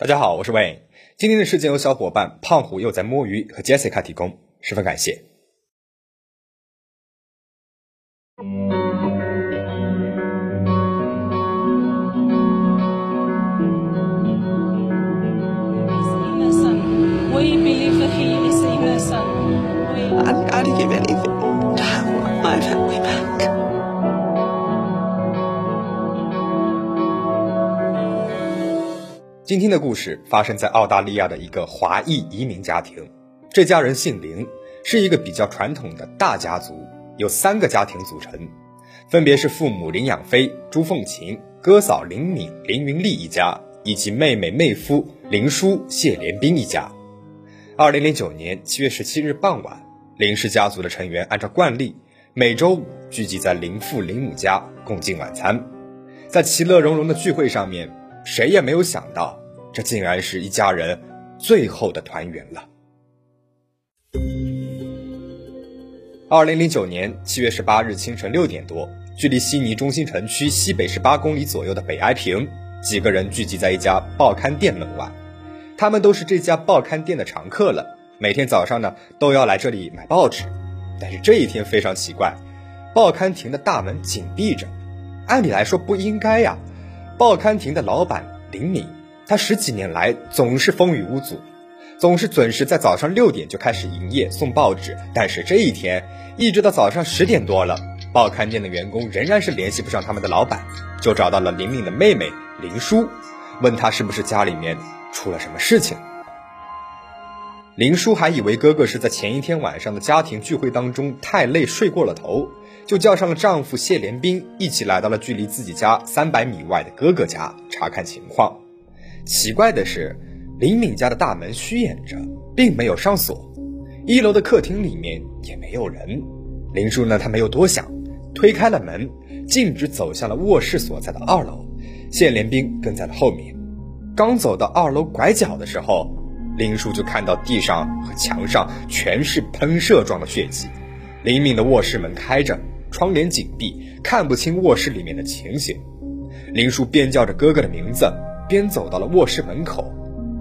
大家好，我是 Wayne。今天的事件由小伙伴胖虎又在摸鱼和 Jessica 提供，十分感谢。今天的故事发生在澳大利亚的一个华裔移民家庭，这家人姓林，是一个比较传统的大家族，由三个家庭组成，分别是父母林养飞、朱凤琴、哥嫂林敏、林云丽一家，以及妹妹妹夫林叔、谢连兵一家。二零零九年七月十七日傍晚，林氏家族的成员按照惯例，每周五聚集在林父林母家共进晚餐。在其乐融融的聚会上面，谁也没有想到，这竟然是一家人最后的团圆了。二零零九年七月十八日清晨六点多，距离悉尼中心城区西北十八公里左右的北埃平，几个人聚集在一家报刊店门外。他们都是这家报刊店的常客了，每天早上呢都要来这里买报纸。但是这一天非常奇怪，报刊亭的大门紧闭着。按理来说不应该呀。报刊亭的老板林敏，他十几年来总是风雨无阻，总是准时在早上六点就开始营业送报纸。但是这一天，一直到早上十点多了，报刊店的员工仍然是联系不上他们的老板，就找到了林敏的妹妹林叔，问他是不是家里面。出了什么事情？林叔还以为哥哥是在前一天晚上的家庭聚会当中太累睡过了头，就叫上了丈夫谢连兵一起来到了距离自己家三百米外的哥哥家查看情况。奇怪的是，林敏家的大门虚掩着，并没有上锁，一楼的客厅里面也没有人。林叔呢，他没有多想，推开了门，径直走向了卧室所在的二楼，谢连兵跟在了后面。刚走到二楼拐角的时候，林叔就看到地上和墙上全是喷射状的血迹。林敏的卧室门开着，窗帘紧闭，看不清卧室里面的情形。林叔边叫着哥哥的名字，边走到了卧室门口，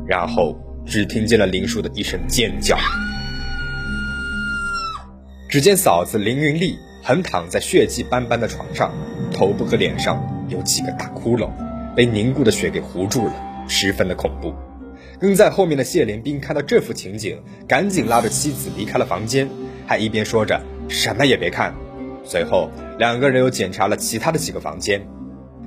然后只听见了林叔的一声尖叫。只见嫂子林云丽横躺在血迹斑斑的床上，头部和脸上有几个大窟窿，被凝固的血给糊住了。十分的恐怖，跟在后面的谢连兵看到这幅情景，赶紧拉着妻子离开了房间，还一边说着什么也别看。随后，两个人又检查了其他的几个房间，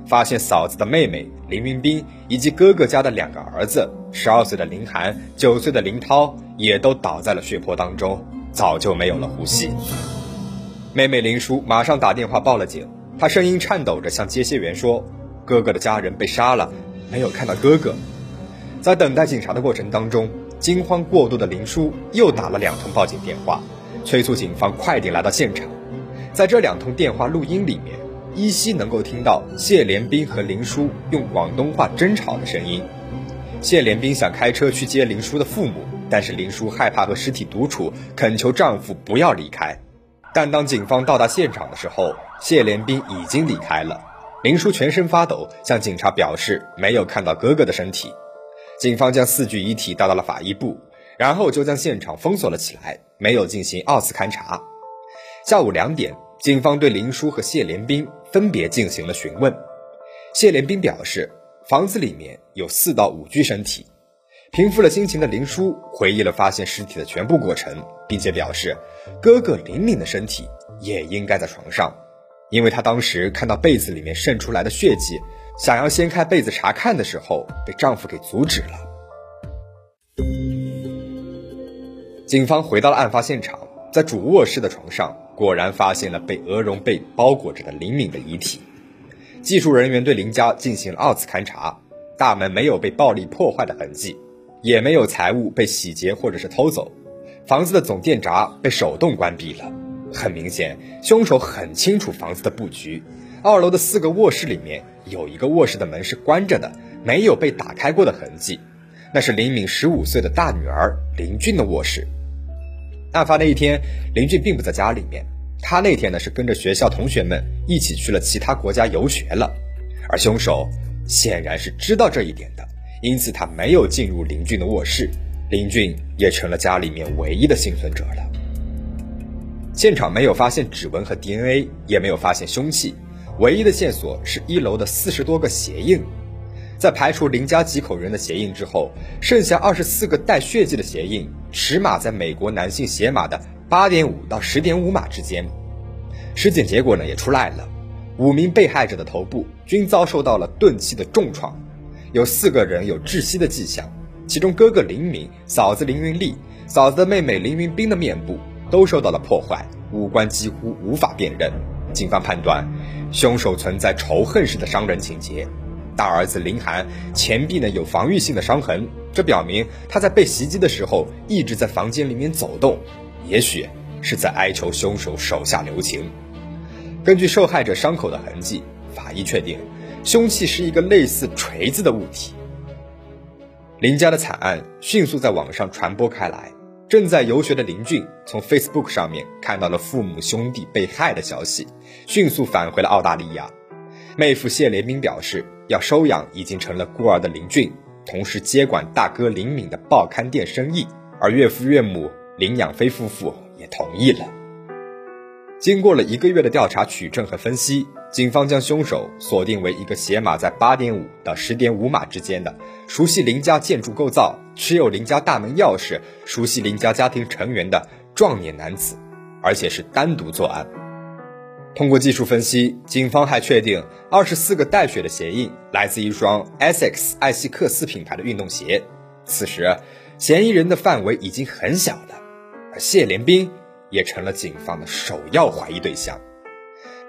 发现嫂子的妹妹林云斌以及哥哥家的两个儿子，十二岁的林涵、九岁的林涛，也都倒在了血泊当中，早就没有了呼吸。妹妹林叔马上打电话报了警，他声音颤抖着向接线员说：“哥哥的家人被杀了。”没有看到哥哥，在等待警察的过程当中，惊慌过度的林叔又打了两通报警电话，催促警方快点来到现场。在这两通电话录音里面，依稀能够听到谢连兵和林叔用广东话争吵的声音。谢连兵想开车去接林叔的父母，但是林叔害怕和尸体独处，恳求丈夫不要离开。但当警方到达现场的时候，谢连兵已经离开了。林叔全身发抖，向警察表示没有看到哥哥的身体。警方将四具遗体带到了法医部，然后就将现场封锁了起来，没有进行二次勘查。下午两点，警方对林叔和谢连兵分别进行了询问。谢连兵表示，房子里面有四到五具身体。平复了心情的林叔回忆了发现尸体的全部过程，并且表示，哥哥林敏的身体也应该在床上。因为她当时看到被子里面渗出来的血迹，想要掀开被子查看的时候，被丈夫给阻止了。警方回到了案发现场，在主卧室的床上，果然发现了被鹅绒被包裹着的林敏的遗体。技术人员对林家进行了二次勘查，大门没有被暴力破坏的痕迹，也没有财物被洗劫或者是偷走，房子的总电闸被手动关闭了。很明显，凶手很清楚房子的布局。二楼的四个卧室里面，有一个卧室的门是关着的，没有被打开过的痕迹。那是林敏十五岁的大女儿林俊的卧室。案发那一天，林俊并不在家里面，他那天呢是跟着学校同学们一起去了其他国家游学了。而凶手显然是知道这一点的，因此他没有进入林俊的卧室，林俊也成了家里面唯一的幸存者了。现场没有发现指纹和 DNA，也没有发现凶器，唯一的线索是一楼的四十多个鞋印。在排除林家几口人的鞋印之后，剩下二十四个带血迹的鞋印，尺码在美国男性鞋码的八点五到十点五码之间。尸检结果呢也出来了，五名被害者的头部均遭受到了钝器的重创，有四个人有窒息的迹象，其中哥哥林敏、嫂子林云丽、嫂子的妹妹林云冰的面部。都受到了破坏，五官几乎无法辨认。警方判断，凶手存在仇恨式的伤人情节。大儿子林涵前臂呢有防御性的伤痕，这表明他在被袭击的时候一直在房间里面走动，也许是在哀求凶手手下留情。根据受害者伤口的痕迹，法医确定凶器是一个类似锤子的物体。林家的惨案迅速在网上传播开来。正在游学的林俊从 Facebook 上面看到了父母兄弟被害的消息，迅速返回了澳大利亚。妹夫谢连兵表示要收养已经成了孤儿的林俊，同时接管大哥林敏的报刊店生意。而岳父岳母林养飞夫妇也同意了。经过了一个月的调查取证和分析。警方将凶手锁定为一个鞋码在八点五到十点五码之间的、熟悉林家建筑构造、持有林家大门钥匙、熟悉林家家庭成员的壮年男子，而且是单独作案。通过技术分析，警方还确定二十四个带血的鞋印来自一双 Essex 艾希克斯品牌的运动鞋。此时，嫌疑人的范围已经很小了，而谢连兵也成了警方的首要怀疑对象。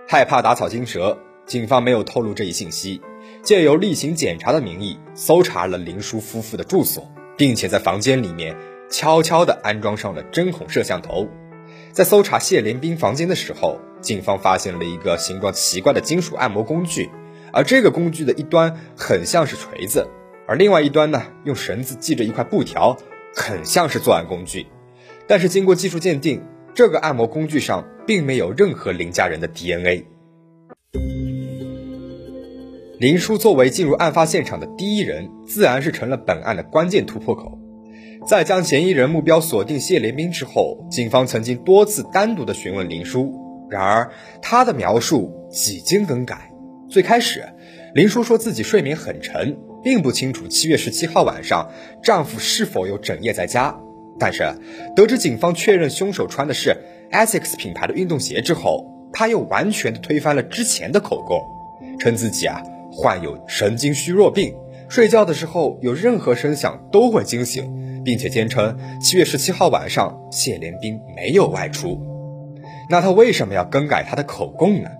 害怕打草惊蛇，警方没有透露这一信息，借由例行检查的名义搜查了林叔夫妇的住所，并且在房间里面悄悄地安装上了针孔摄像头。在搜查谢连兵房间的时候，警方发现了一个形状奇怪的金属按摩工具，而这个工具的一端很像是锤子，而另外一端呢用绳子系着一块布条，很像是作案工具。但是经过技术鉴定。这个按摩工具上并没有任何林家人的 DNA。林叔作为进入案发现场的第一人，自然是成了本案的关键突破口。在将嫌疑人目标锁定谢连兵之后，警方曾经多次单独的询问林叔，然而他的描述几经更改。最开始，林叔说自己睡眠很沉，并不清楚七月十七号晚上丈夫是否有整夜在家。但是，得知警方确认凶手穿的是 Essex 品牌的运动鞋之后，他又完全的推翻了之前的口供，称自己啊患有神经虚弱病，睡觉的时候有任何声响都会惊醒，并且坚称七月十七号晚上谢连兵没有外出。那他为什么要更改他的口供呢？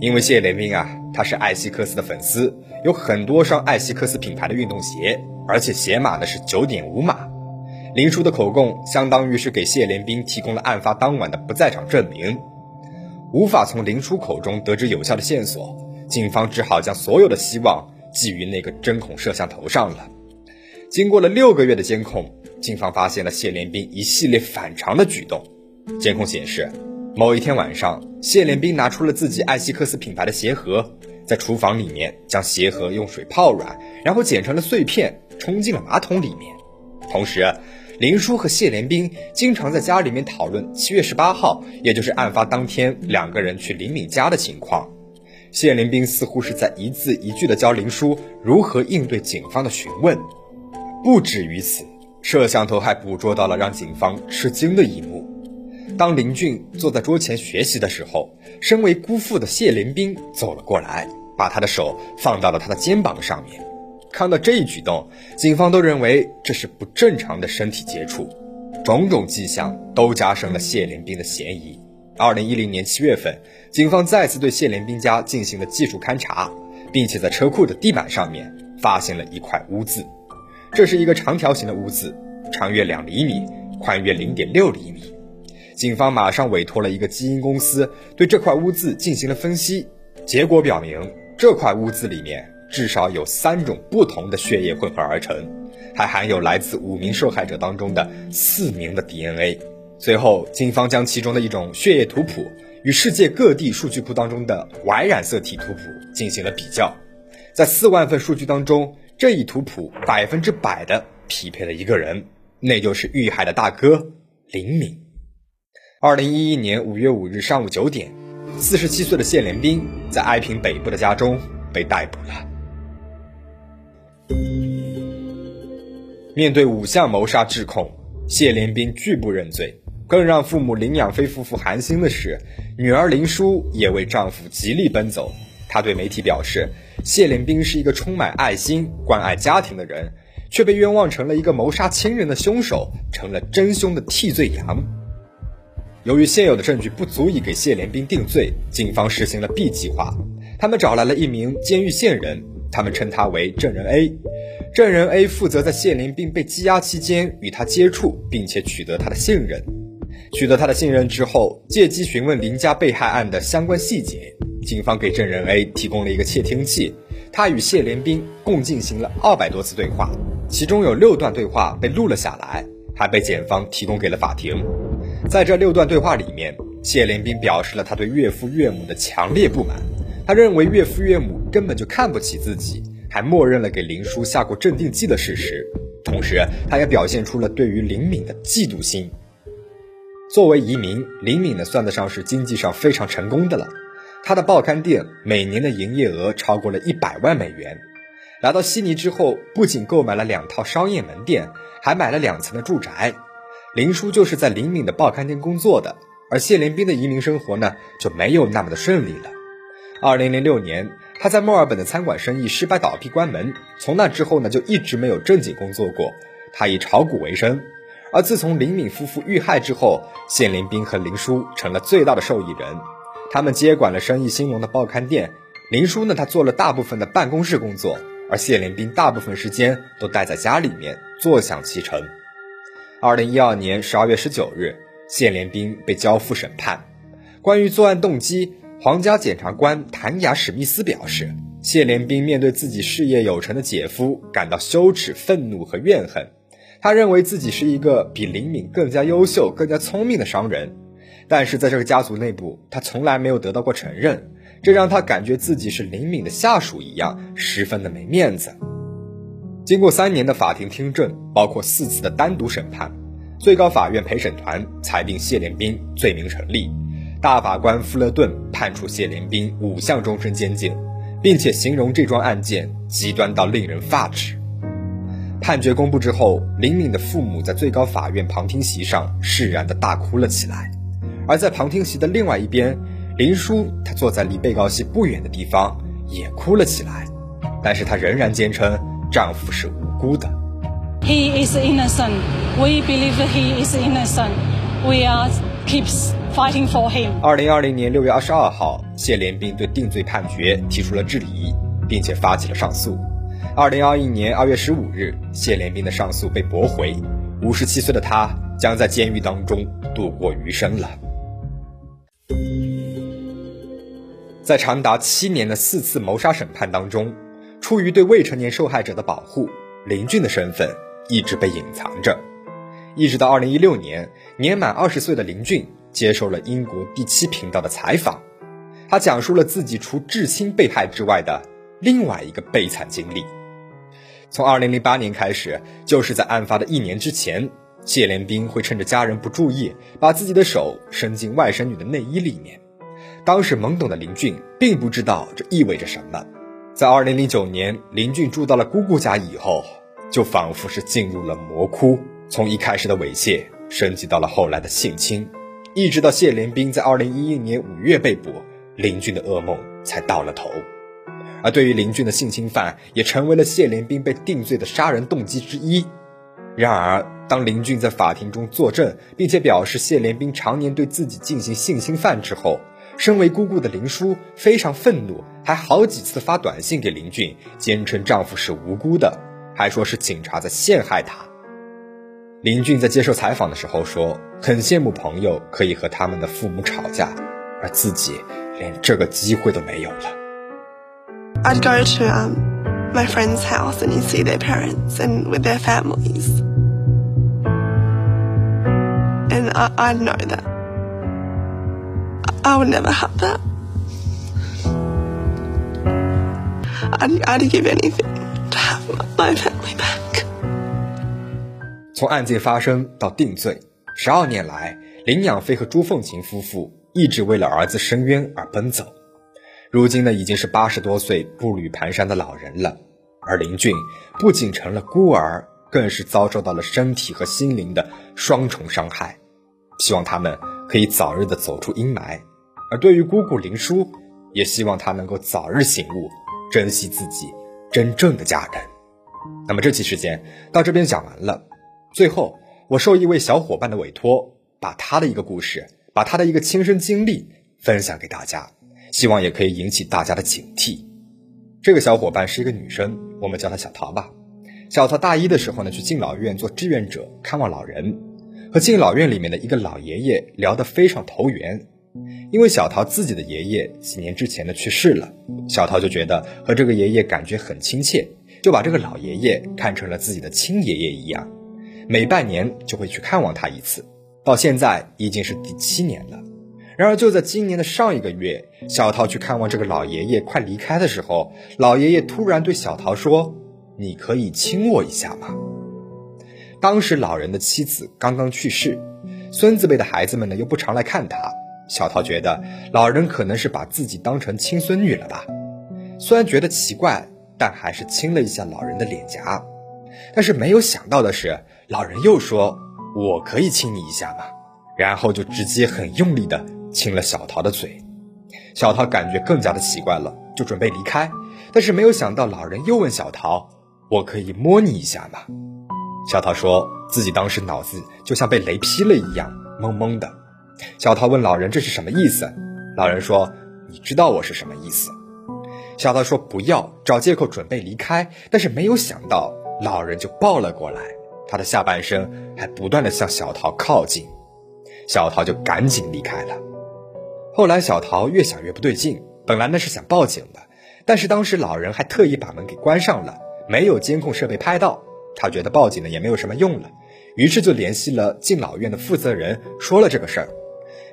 因为谢连兵啊，他是艾希克斯的粉丝，有很多双艾希克斯品牌的运动鞋，而且鞋码呢是九点五码。林叔的口供相当于是给谢连兵提供了案发当晚的不在场证明，无法从林叔口中得知有效的线索，警方只好将所有的希望寄于那个针孔摄像头上了。经过了六个月的监控，警方发现了谢连兵一系列反常的举动。监控显示，某一天晚上，谢连兵拿出了自己艾希克斯品牌的鞋盒，在厨房里面将鞋盒用水泡软，然后剪成了碎片，冲进了马桶里面，同时。林叔和谢连兵经常在家里面讨论七月十八号，也就是案发当天，两个人去林敏家的情况。谢连兵似乎是在一字一句的教林叔如何应对警方的询问。不止于此，摄像头还捕捉到了让警方吃惊的一幕：当林俊坐在桌前学习的时候，身为姑父的谢连兵走了过来，把他的手放到了他的肩膀上面。看到这一举动，警方都认为这是不正常的身体接触，种种迹象都加深了谢连兵的嫌疑。二零一零年七月份，警方再次对谢连兵家进行了技术勘查，并且在车库的地板上面发现了一块污渍，这是一个长条形的污渍，长约两厘米，宽约零点六厘米。警方马上委托了一个基因公司对这块污渍进行了分析，结果表明这块污渍里面。至少有三种不同的血液混合而成，还含有来自五名受害者当中的四名的 DNA。随后，警方将其中的一种血液图谱与世界各地数据库当中的 Y 染色体图谱进行了比较，在四万份数据当中，这一图谱百分之百的匹配了一个人，那就是遇害的大哥林敏。二零一一年五月五日上午九点，四十七岁的谢连兵在哀平北部的家中被逮捕了。面对五项谋杀指控，谢连兵拒不认罪。更让父母林养飞夫妇寒心的是，女儿林淑也为丈夫极力奔走。她对媒体表示，谢连兵是一个充满爱心、关爱家庭的人，却被冤枉成了一个谋杀亲人的凶手，成了真凶的替罪羊。由于现有的证据不足以给谢连兵定罪，警方实行了 B 计划。他们找来了一名监狱线人，他们称他为证人 A。证人 A 负责在谢连兵被羁押期间与他接触，并且取得他的信任。取得他的信任之后，借机询问林家被害案的相关细节。警方给证人 A 提供了一个窃听器，他与谢连兵共进行了二百多次对话，其中有六段对话被录了下来，还被检方提供给了法庭。在这六段对话里面，谢连兵表示了他对岳父岳母的强烈不满，他认为岳父岳母根本就看不起自己。还默认了给林叔下过镇定剂的事实，同时他也表现出了对于林敏的嫉妒心。作为移民，林敏呢算得上是经济上非常成功的了。他的报刊店每年的营业额超过了一百万美元。来到悉尼之后，不仅购买了两套商业门店，还买了两层的住宅。林叔就是在林敏的报刊店工作的，而谢连兵的移民生活呢就没有那么的顺利了。二零零六年。他在墨尔本的餐馆生意失败倒闭关门，从那之后呢就一直没有正经工作过。他以炒股为生，而自从林敏夫妇遇害之后，谢林斌和林叔成了最大的受益人。他们接管了生意兴隆的报刊店。林叔呢，他做了大部分的办公室工作，而谢林斌大部分时间都待在家里面坐享其成。二零一二年十二月十九日，谢连兵被交付审判。关于作案动机。皇家检察官谭雅·史密斯表示，谢连兵面对自己事业有成的姐夫感到羞耻、愤怒和怨恨。他认为自己是一个比林敏更加优秀、更加聪明的商人，但是在这个家族内部，他从来没有得到过承认，这让他感觉自己是林敏的下属一样，十分的没面子。经过三年的法庭听证，包括四次的单独审判，最高法院陪审团裁定谢连兵罪名成立。大法官富勒顿判处谢连兵五项终身监禁，并且形容这桩案件极端到令人发指。判决公布之后，林敏的父母在最高法院旁听席上释然的大哭了起来，而在旁听席的另外一边，林叔他坐在离被告席不远的地方也哭了起来，但是他仍然坚称丈夫是无辜的。He is innocent. We believe he is innocent. We are keeps. fighting for him。二零二零年六月二十二号，谢连兵对定罪判决提出了质疑，并且发起了上诉。二零二一年二月十五日，谢连兵的上诉被驳回。五十七岁的他将在监狱当中度过余生了。在长达七年的四次谋杀审判当中，出于对未成年受害者的保护，林俊的身份一直被隐藏着。一直到二零一六年，年满二十岁的林俊。接受了英国第七频道的采访，他讲述了自己除至亲被害之外的另外一个悲惨经历。从2008年开始，就是在案发的一年之前，谢连兵会趁着家人不注意，把自己的手伸进外甥女的内衣里面。当时懵懂的林俊并不知道这意味着什么。在2009年，林俊住到了姑姑家以后，就仿佛是进入了魔窟，从一开始的猥亵升级到了后来的性侵。一直到谢连兵在二零一一年五月被捕，林俊的噩梦才到了头。而对于林俊的性侵犯，也成为了谢连兵被定罪的杀人动机之一。然而，当林俊在法庭中作证，并且表示谢连兵常年对自己进行性侵犯之后，身为姑姑的林叔非常愤怒，还好几次发短信给林俊，坚称丈夫是无辜的，还说是警察在陷害他。林俊在接受采访的时候说：“很羡慕朋友可以和他们的父母吵架，而自己连这个机会都没有了。” I'd go to um my friend's house and you see their parents and with their families, and I I know that I would never have that. I'd I'd give anything to have my family back. 从案件发生到定罪，十二年来，林养飞和朱凤琴夫妇一直为了儿子申冤而奔走。如今呢，已经是八十多岁步履蹒跚的老人了。而林俊不仅成了孤儿，更是遭受到了身体和心灵的双重伤害。希望他们可以早日的走出阴霾。而对于姑姑林叔，也希望他能够早日醒悟，珍惜自己真正的家人。那么这期时间到这边讲完了。最后，我受一位小伙伴的委托，把他的一个故事，把他的一个亲身经历分享给大家，希望也可以引起大家的警惕。这个小伙伴是一个女生，我们叫她小桃吧。小桃大一的时候呢，去敬老院做志愿者，看望老人，和敬老院里面的一个老爷爷聊得非常投缘。因为小桃自己的爷爷几年之前呢去世了，小桃就觉得和这个爷爷感觉很亲切，就把这个老爷爷看成了自己的亲爷爷一样。每半年就会去看望他一次，到现在已经是第七年了。然而就在今年的上一个月，小桃去看望这个老爷爷，快离开的时候，老爷爷突然对小桃说：“你可以亲我一下吗？”当时老人的妻子刚刚去世，孙子辈的孩子们呢又不常来看他，小桃觉得老人可能是把自己当成亲孙女了吧。虽然觉得奇怪，但还是亲了一下老人的脸颊。但是没有想到的是。老人又说：“我可以亲你一下吗？”然后就直接很用力的亲了小桃的嘴。小桃感觉更加的奇怪了，就准备离开。但是没有想到，老人又问小桃：“我可以摸你一下吗？”小桃说自己当时脑子就像被雷劈了一样，懵懵的。小桃问老人：“这是什么意思？”老人说：“你知道我是什么意思。”小桃说：“不要，找借口准备离开。”但是没有想到，老人就抱了过来。他的下半身还不断的向小桃靠近，小桃就赶紧离开了。后来小桃越想越不对劲，本来呢是想报警的，但是当时老人还特意把门给关上了，没有监控设备拍到，他觉得报警了也没有什么用了，于是就联系了敬老院的负责人说了这个事儿。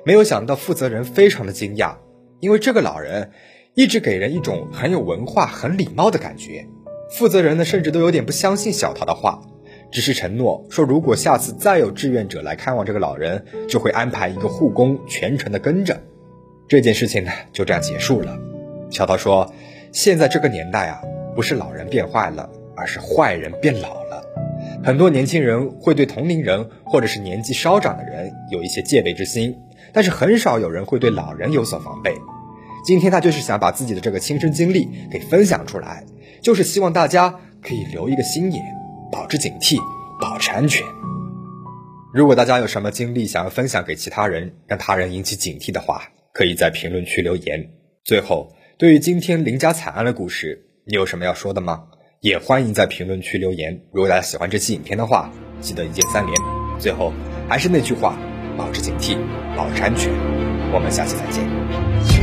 没有想到负责人非常的惊讶，因为这个老人一直给人一种很有文化、很礼貌的感觉。负责人呢甚至都有点不相信小桃的话。只是承诺说，如果下次再有志愿者来看望这个老人，就会安排一个护工全程的跟着。这件事情呢，就这样结束了。小桃说：“现在这个年代啊，不是老人变坏了，而是坏人变老了。很多年轻人会对同龄人或者是年纪稍长的人有一些戒备之心，但是很少有人会对老人有所防备。今天他就是想把自己的这个亲身经历给分享出来，就是希望大家可以留一个心眼。”保持警惕，保持安全。如果大家有什么经历想要分享给其他人，让他人引起警惕的话，可以在评论区留言。最后，对于今天林家惨案的故事，你有什么要说的吗？也欢迎在评论区留言。如果大家喜欢这期影片的话，记得一键三连。最后，还是那句话，保持警惕，保持安全。我们下期再见。